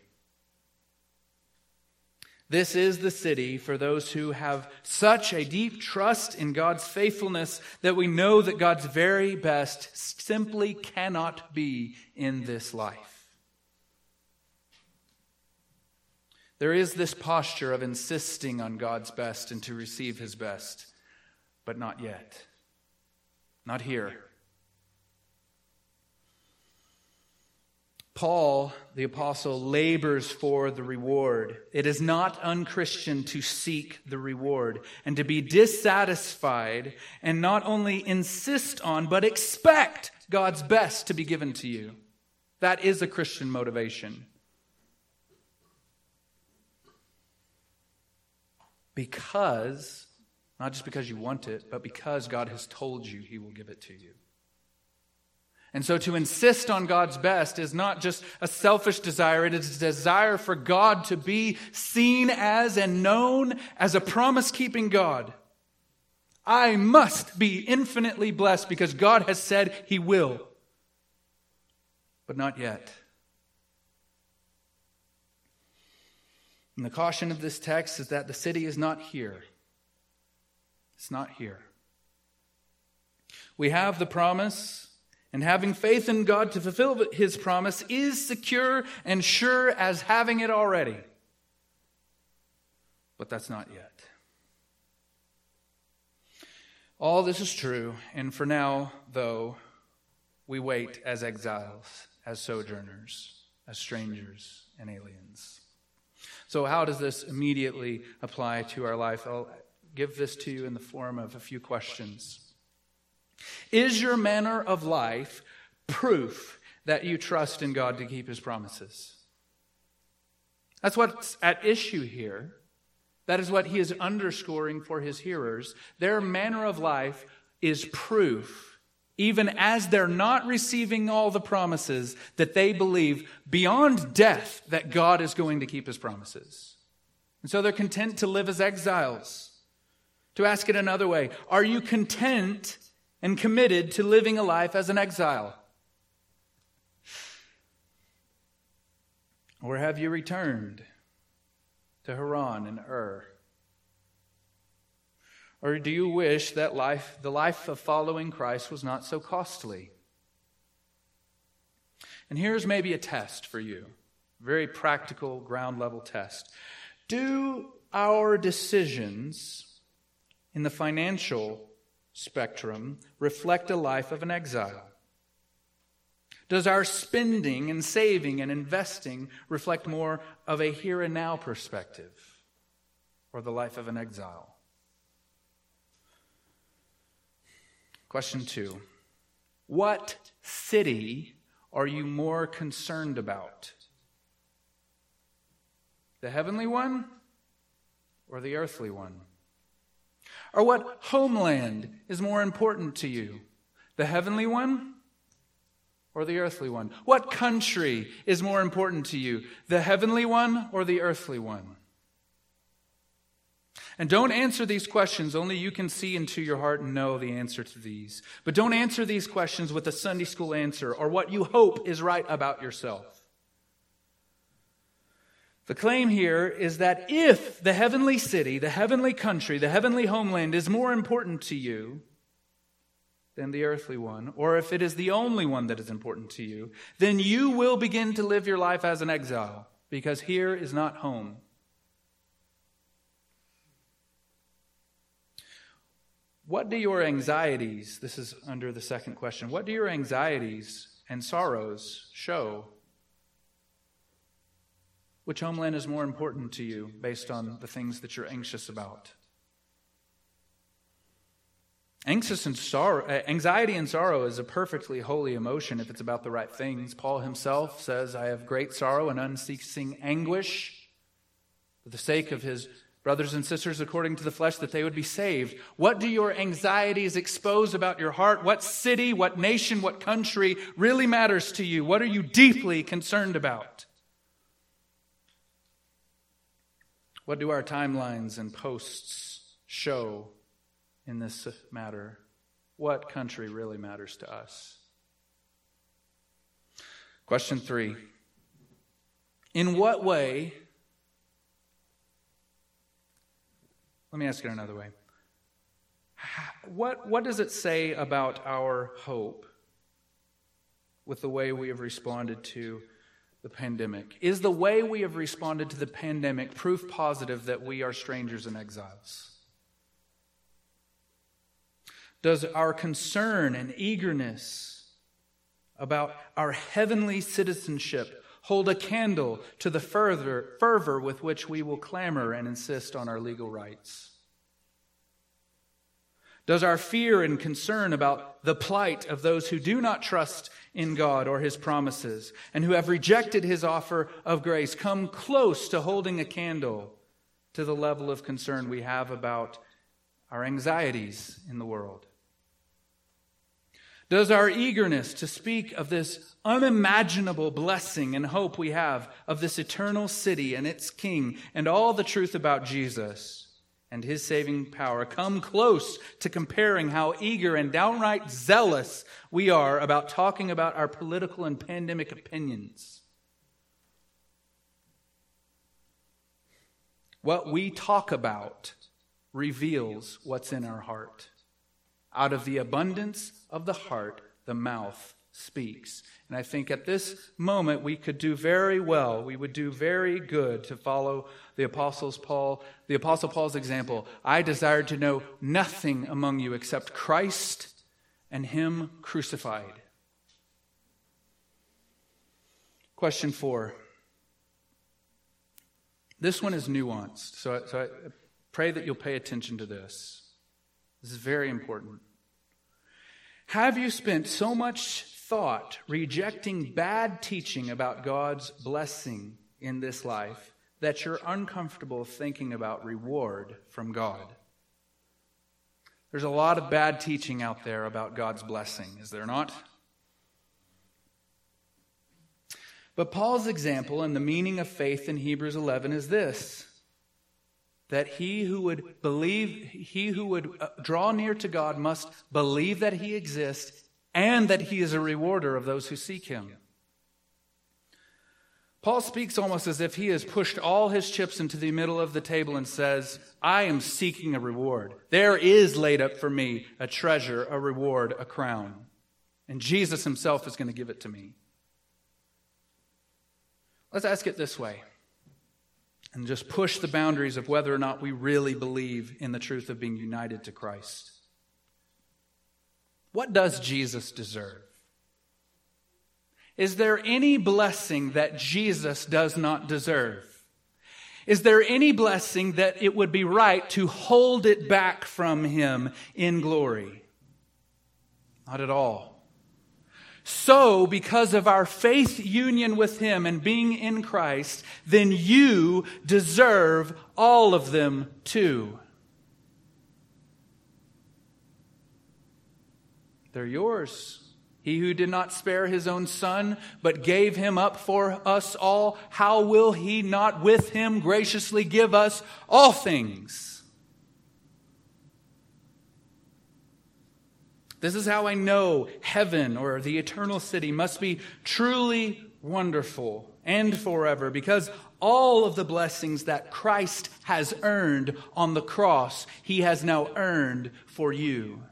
A: This is the city for those who have such a deep trust in God's faithfulness that we know that God's very best simply cannot be in this life. There is this posture of insisting on God's best and to receive his best, but not yet. Not here. Paul, the apostle, labors for the reward. It is not unchristian to seek the reward and to be dissatisfied and not only insist on, but expect God's best to be given to you. That is a Christian motivation. Because, not just because you want it, but because God has told you he will give it to you. And so to insist on God's best is not just a selfish desire, it is a desire for God to be seen as and known as a promise keeping God. I must be infinitely blessed because God has said He will. But not yet. And the caution of this text is that the city is not here. It's not here. We have the promise, and having faith in God to fulfill his promise is secure and sure as having it already. But that's not yet. All this is true, and for now, though, we wait as exiles, as sojourners, as strangers and aliens. So, how does this immediately apply to our life? I'll give this to you in the form of a few questions. Is your manner of life proof that you trust in God to keep his promises? That's what's at issue here. That is what he is underscoring for his hearers. Their manner of life is proof, even as they're not receiving all the promises, that they believe beyond death that God is going to keep his promises. And so they're content to live as exiles. To ask it another way, are you content and committed to living a life as an exile? Or have you returned? to Haran and Ur? Or do you wish that life, the life of following Christ was not so costly? And here's maybe a test for you, very practical ground level test. Do our decisions in the financial spectrum reflect a life of an exile? Does our spending and saving and investing reflect more of a here and now perspective or the life of an exile? Question two What city are you more concerned about? The heavenly one or the earthly one? Or what homeland is more important to you? The heavenly one or the earthly one? What country is more important to you, the heavenly one or the earthly one? And don't answer these questions, only you can see into your heart and know the answer to these. But don't answer these questions with a Sunday school answer or what you hope is right about yourself. The claim here is that if the heavenly city, the heavenly country, the heavenly homeland is more important to you, than the earthly one, or if it is the only one that is important to you, then you will begin to live your life as an exile, because here is not home. What do your anxieties, this is under the second question, what do your anxieties and sorrows show? Which homeland is more important to you based on the things that you're anxious about? Anxious and sorrow, uh, anxiety and sorrow is a perfectly holy emotion if it's about the right things. Paul himself says, I have great sorrow and unceasing anguish for the sake of his brothers and sisters according to the flesh that they would be saved. What do your anxieties expose about your heart? What city, what nation, what country really matters to you? What are you deeply concerned about? What do our timelines and posts show in this matter what country really matters to us. Question three In what way, let me ask it another way. What, what does it say about our hope with the way we have responded to the pandemic? Is the way we have responded to the pandemic proof positive that we are strangers and exiles? Does our concern and eagerness about our heavenly citizenship hold a candle to the further, fervor with which we will clamor and insist on our legal rights? Does our fear and concern about the plight of those who do not trust in God or his promises and who have rejected his offer of grace come close to holding a candle to the level of concern we have about our anxieties in the world? Does our eagerness to speak of this unimaginable blessing and hope we have of this eternal city and its king and all the truth about Jesus and his saving power come close to comparing how eager and downright zealous we are about talking about our political and pandemic opinions? What we talk about reveals what's in our heart. Out of the abundance of the heart, the mouth speaks. And I think at this moment we could do very well. We would do very good to follow the apostles Paul, the apostle Paul's example. I desired to know nothing among you except Christ and him crucified. Question 4. This one is nuanced. So, so I pray that you'll pay attention to this. This is very important. Have you spent so much thought rejecting bad teaching about God's blessing in this life that you're uncomfortable thinking about reward from God. There's a lot of bad teaching out there about God's blessing, is there not? But Paul's example and the meaning of faith in Hebrews 11 is this that he who would believe, he who would uh, draw near to God must believe that he exists and that he is a rewarder of those who seek him. Paul speaks almost as if he has pushed all his chips into the middle of the table and says, I am seeking a reward. There is laid up for me a treasure, a reward, a crown. And Jesus himself is going to give it to me. Let's ask it this way and just push the boundaries of whether or not we really believe in the truth of being united to Christ. What does Jesus deserve? Is there any blessing that Jesus does not deserve? Is there any blessing that it would be right to hold it back from him in glory? Not at all. So, because of our faith union with him and being in Christ, then you deserve all of them too. They're yours. He who did not spare his own son, but gave him up for us all, how will he not with him graciously give us all things? This is how I know heaven or the eternal city must be truly wonderful and forever because all of the blessings that Christ has earned on the cross, he has now earned for you.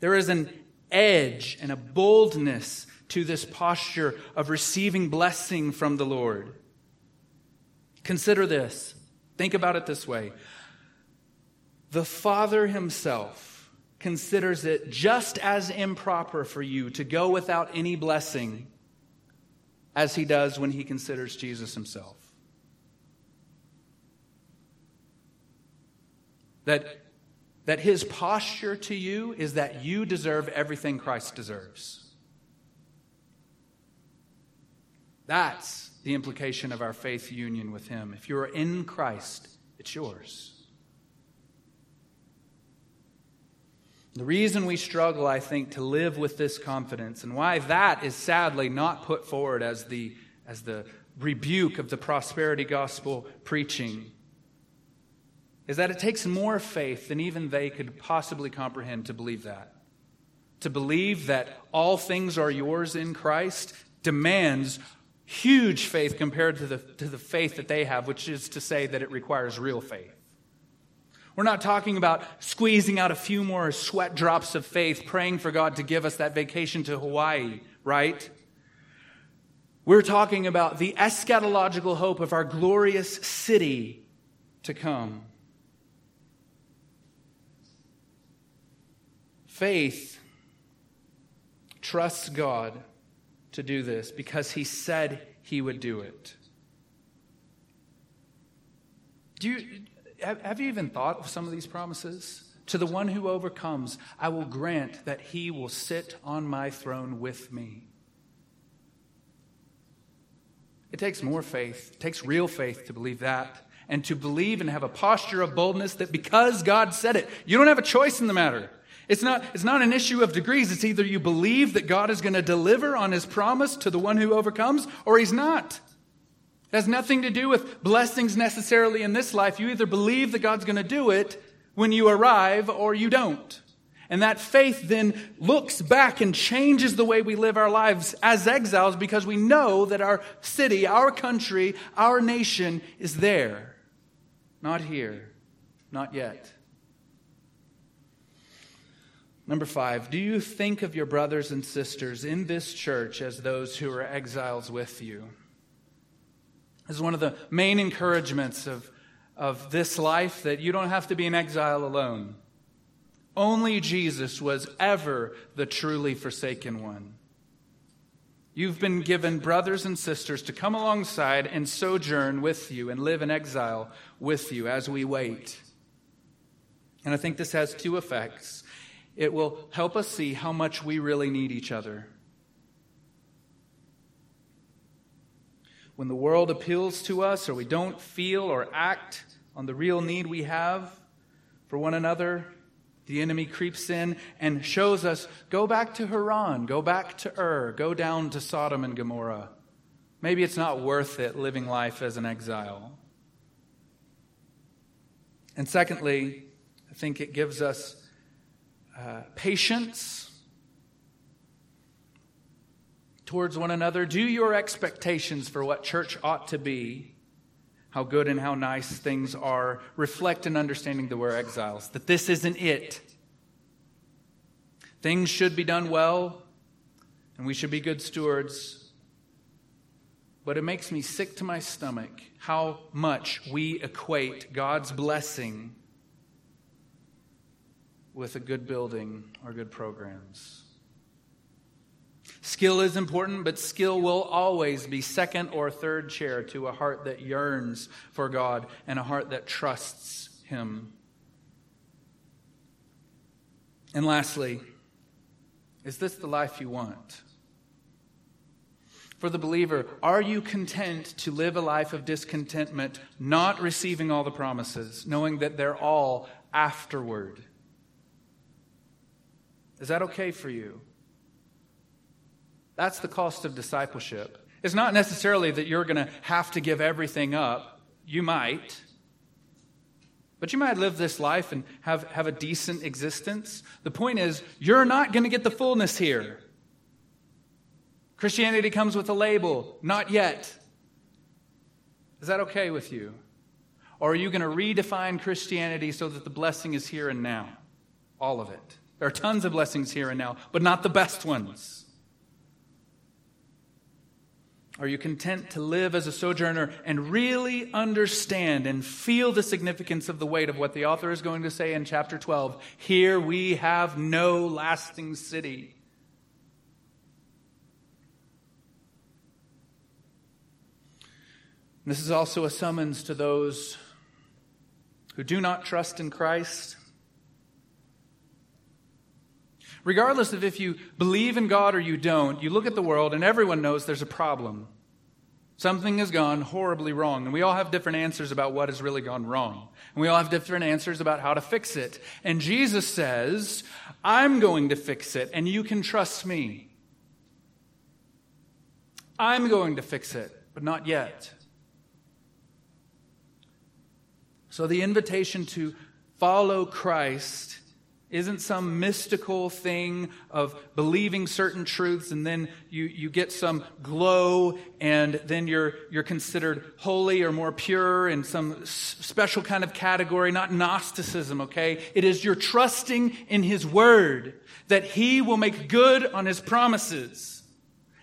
A: There is an edge and a boldness to this posture of receiving blessing from the Lord. Consider this. Think about it this way. The Father Himself considers it just as improper for you to go without any blessing as He does when He considers Jesus Himself. That that his posture to you is that you deserve everything Christ deserves. That's the implication of our faith union with him. If you're in Christ, it's yours. The reason we struggle, I think, to live with this confidence and why that is sadly not put forward as the, as the rebuke of the prosperity gospel preaching is that it takes more faith than even they could possibly comprehend to believe that. To believe that all things are yours in Christ demands huge faith compared to the, to the faith that they have, which is to say that it requires real faith. We're not talking about squeezing out a few more sweat drops of faith, praying for God to give us that vacation to Hawaii, right? We're talking about the eschatological hope of our glorious city to come. Faith trusts God to do this because he said he would do it. Do you, have you even thought of some of these promises? To the one who overcomes, I will grant that he will sit on my throne with me. It takes more faith, it takes real faith to believe that, and to believe and have a posture of boldness that because God said it, you don't have a choice in the matter. It's not, it's not an issue of degrees. It's either you believe that God is going to deliver on his promise to the one who overcomes, or he's not. It has nothing to do with blessings necessarily in this life. You either believe that God's going to do it when you arrive, or you don't. And that faith then looks back and changes the way we live our lives as exiles because we know that our city, our country, our nation is there. Not here. Not yet. Number five, do you think of your brothers and sisters in this church as those who are exiles with you? This is one of the main encouragements of, of this life that you don't have to be an exile alone. Only Jesus was ever the truly forsaken one. You've been given brothers and sisters to come alongside and sojourn with you and live in exile with you as we wait. And I think this has two effects. It will help us see how much we really need each other. When the world appeals to us or we don't feel or act on the real need we have for one another, the enemy creeps in and shows us go back to Haran, go back to Ur, go down to Sodom and Gomorrah. Maybe it's not worth it living life as an exile. And secondly, I think it gives us uh, patience towards one another. Do your expectations for what church ought to be how good and how nice things are, reflect in understanding that we're exiles, that this isn't it. Things should be done well, and we should be good stewards. But it makes me sick to my stomach how much we equate God's blessing with a good building or good programs. Skill is important, but skill will always be second or third chair to a heart that yearns for God and a heart that trusts Him. And lastly, is this the life you want? For the believer, are you content to live a life of discontentment, not receiving all the promises, knowing that they're all afterward? Is that okay for you? That's the cost of discipleship. It's not necessarily that you're going to have to give everything up. You might. But you might live this life and have, have a decent existence. The point is, you're not going to get the fullness here. Christianity comes with a label, not yet. Is that okay with you? Or are you going to redefine Christianity so that the blessing is here and now? All of it. There are tons of blessings here and now, but not the best ones. Are you content to live as a sojourner and really understand and feel the significance of the weight of what the author is going to say in chapter 12? Here we have no lasting city. This is also a summons to those who do not trust in Christ. Regardless of if you believe in God or you don't, you look at the world and everyone knows there's a problem. Something has gone horribly wrong. And we all have different answers about what has really gone wrong. And we all have different answers about how to fix it. And Jesus says, I'm going to fix it, and you can trust me. I'm going to fix it, but not yet. So the invitation to follow Christ isn't some mystical thing of believing certain truths and then you, you get some glow and then you're, you're considered holy or more pure in some special kind of category, not Gnosticism, okay? It is your trusting in His Word that He will make good on His promises.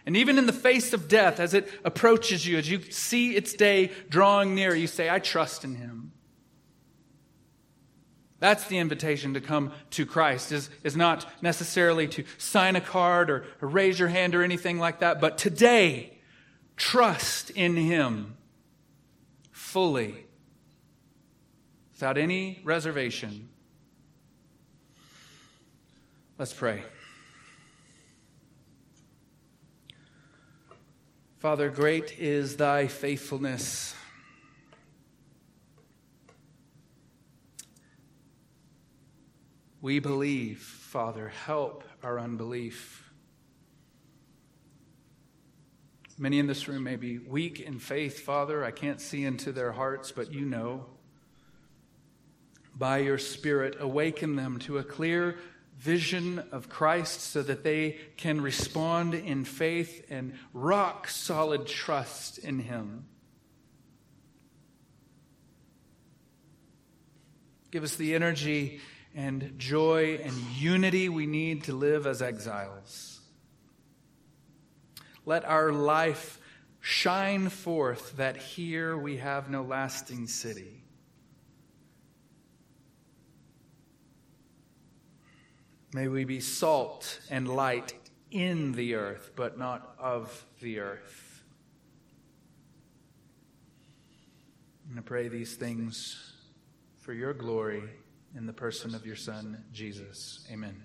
A: And even in the face of death, as it approaches you, as you see its day drawing near, you say, I trust in Him. That's the invitation to come to Christ, is, is not necessarily to sign a card or, or raise your hand or anything like that, but today, trust in Him fully, without any reservation. Let's pray. Father, great is thy faithfulness. We believe, Father, help our unbelief. Many in this room may be weak in faith, Father. I can't see into their hearts, but you know. By your Spirit, awaken them to a clear vision of Christ so that they can respond in faith and rock solid trust in Him. Give us the energy and joy and unity we need to live as exiles. Let our life shine forth that here we have no lasting city. May we be salt and light in the earth, but not of the earth. And I pray these things for your glory in the person of your Son, Jesus. Amen.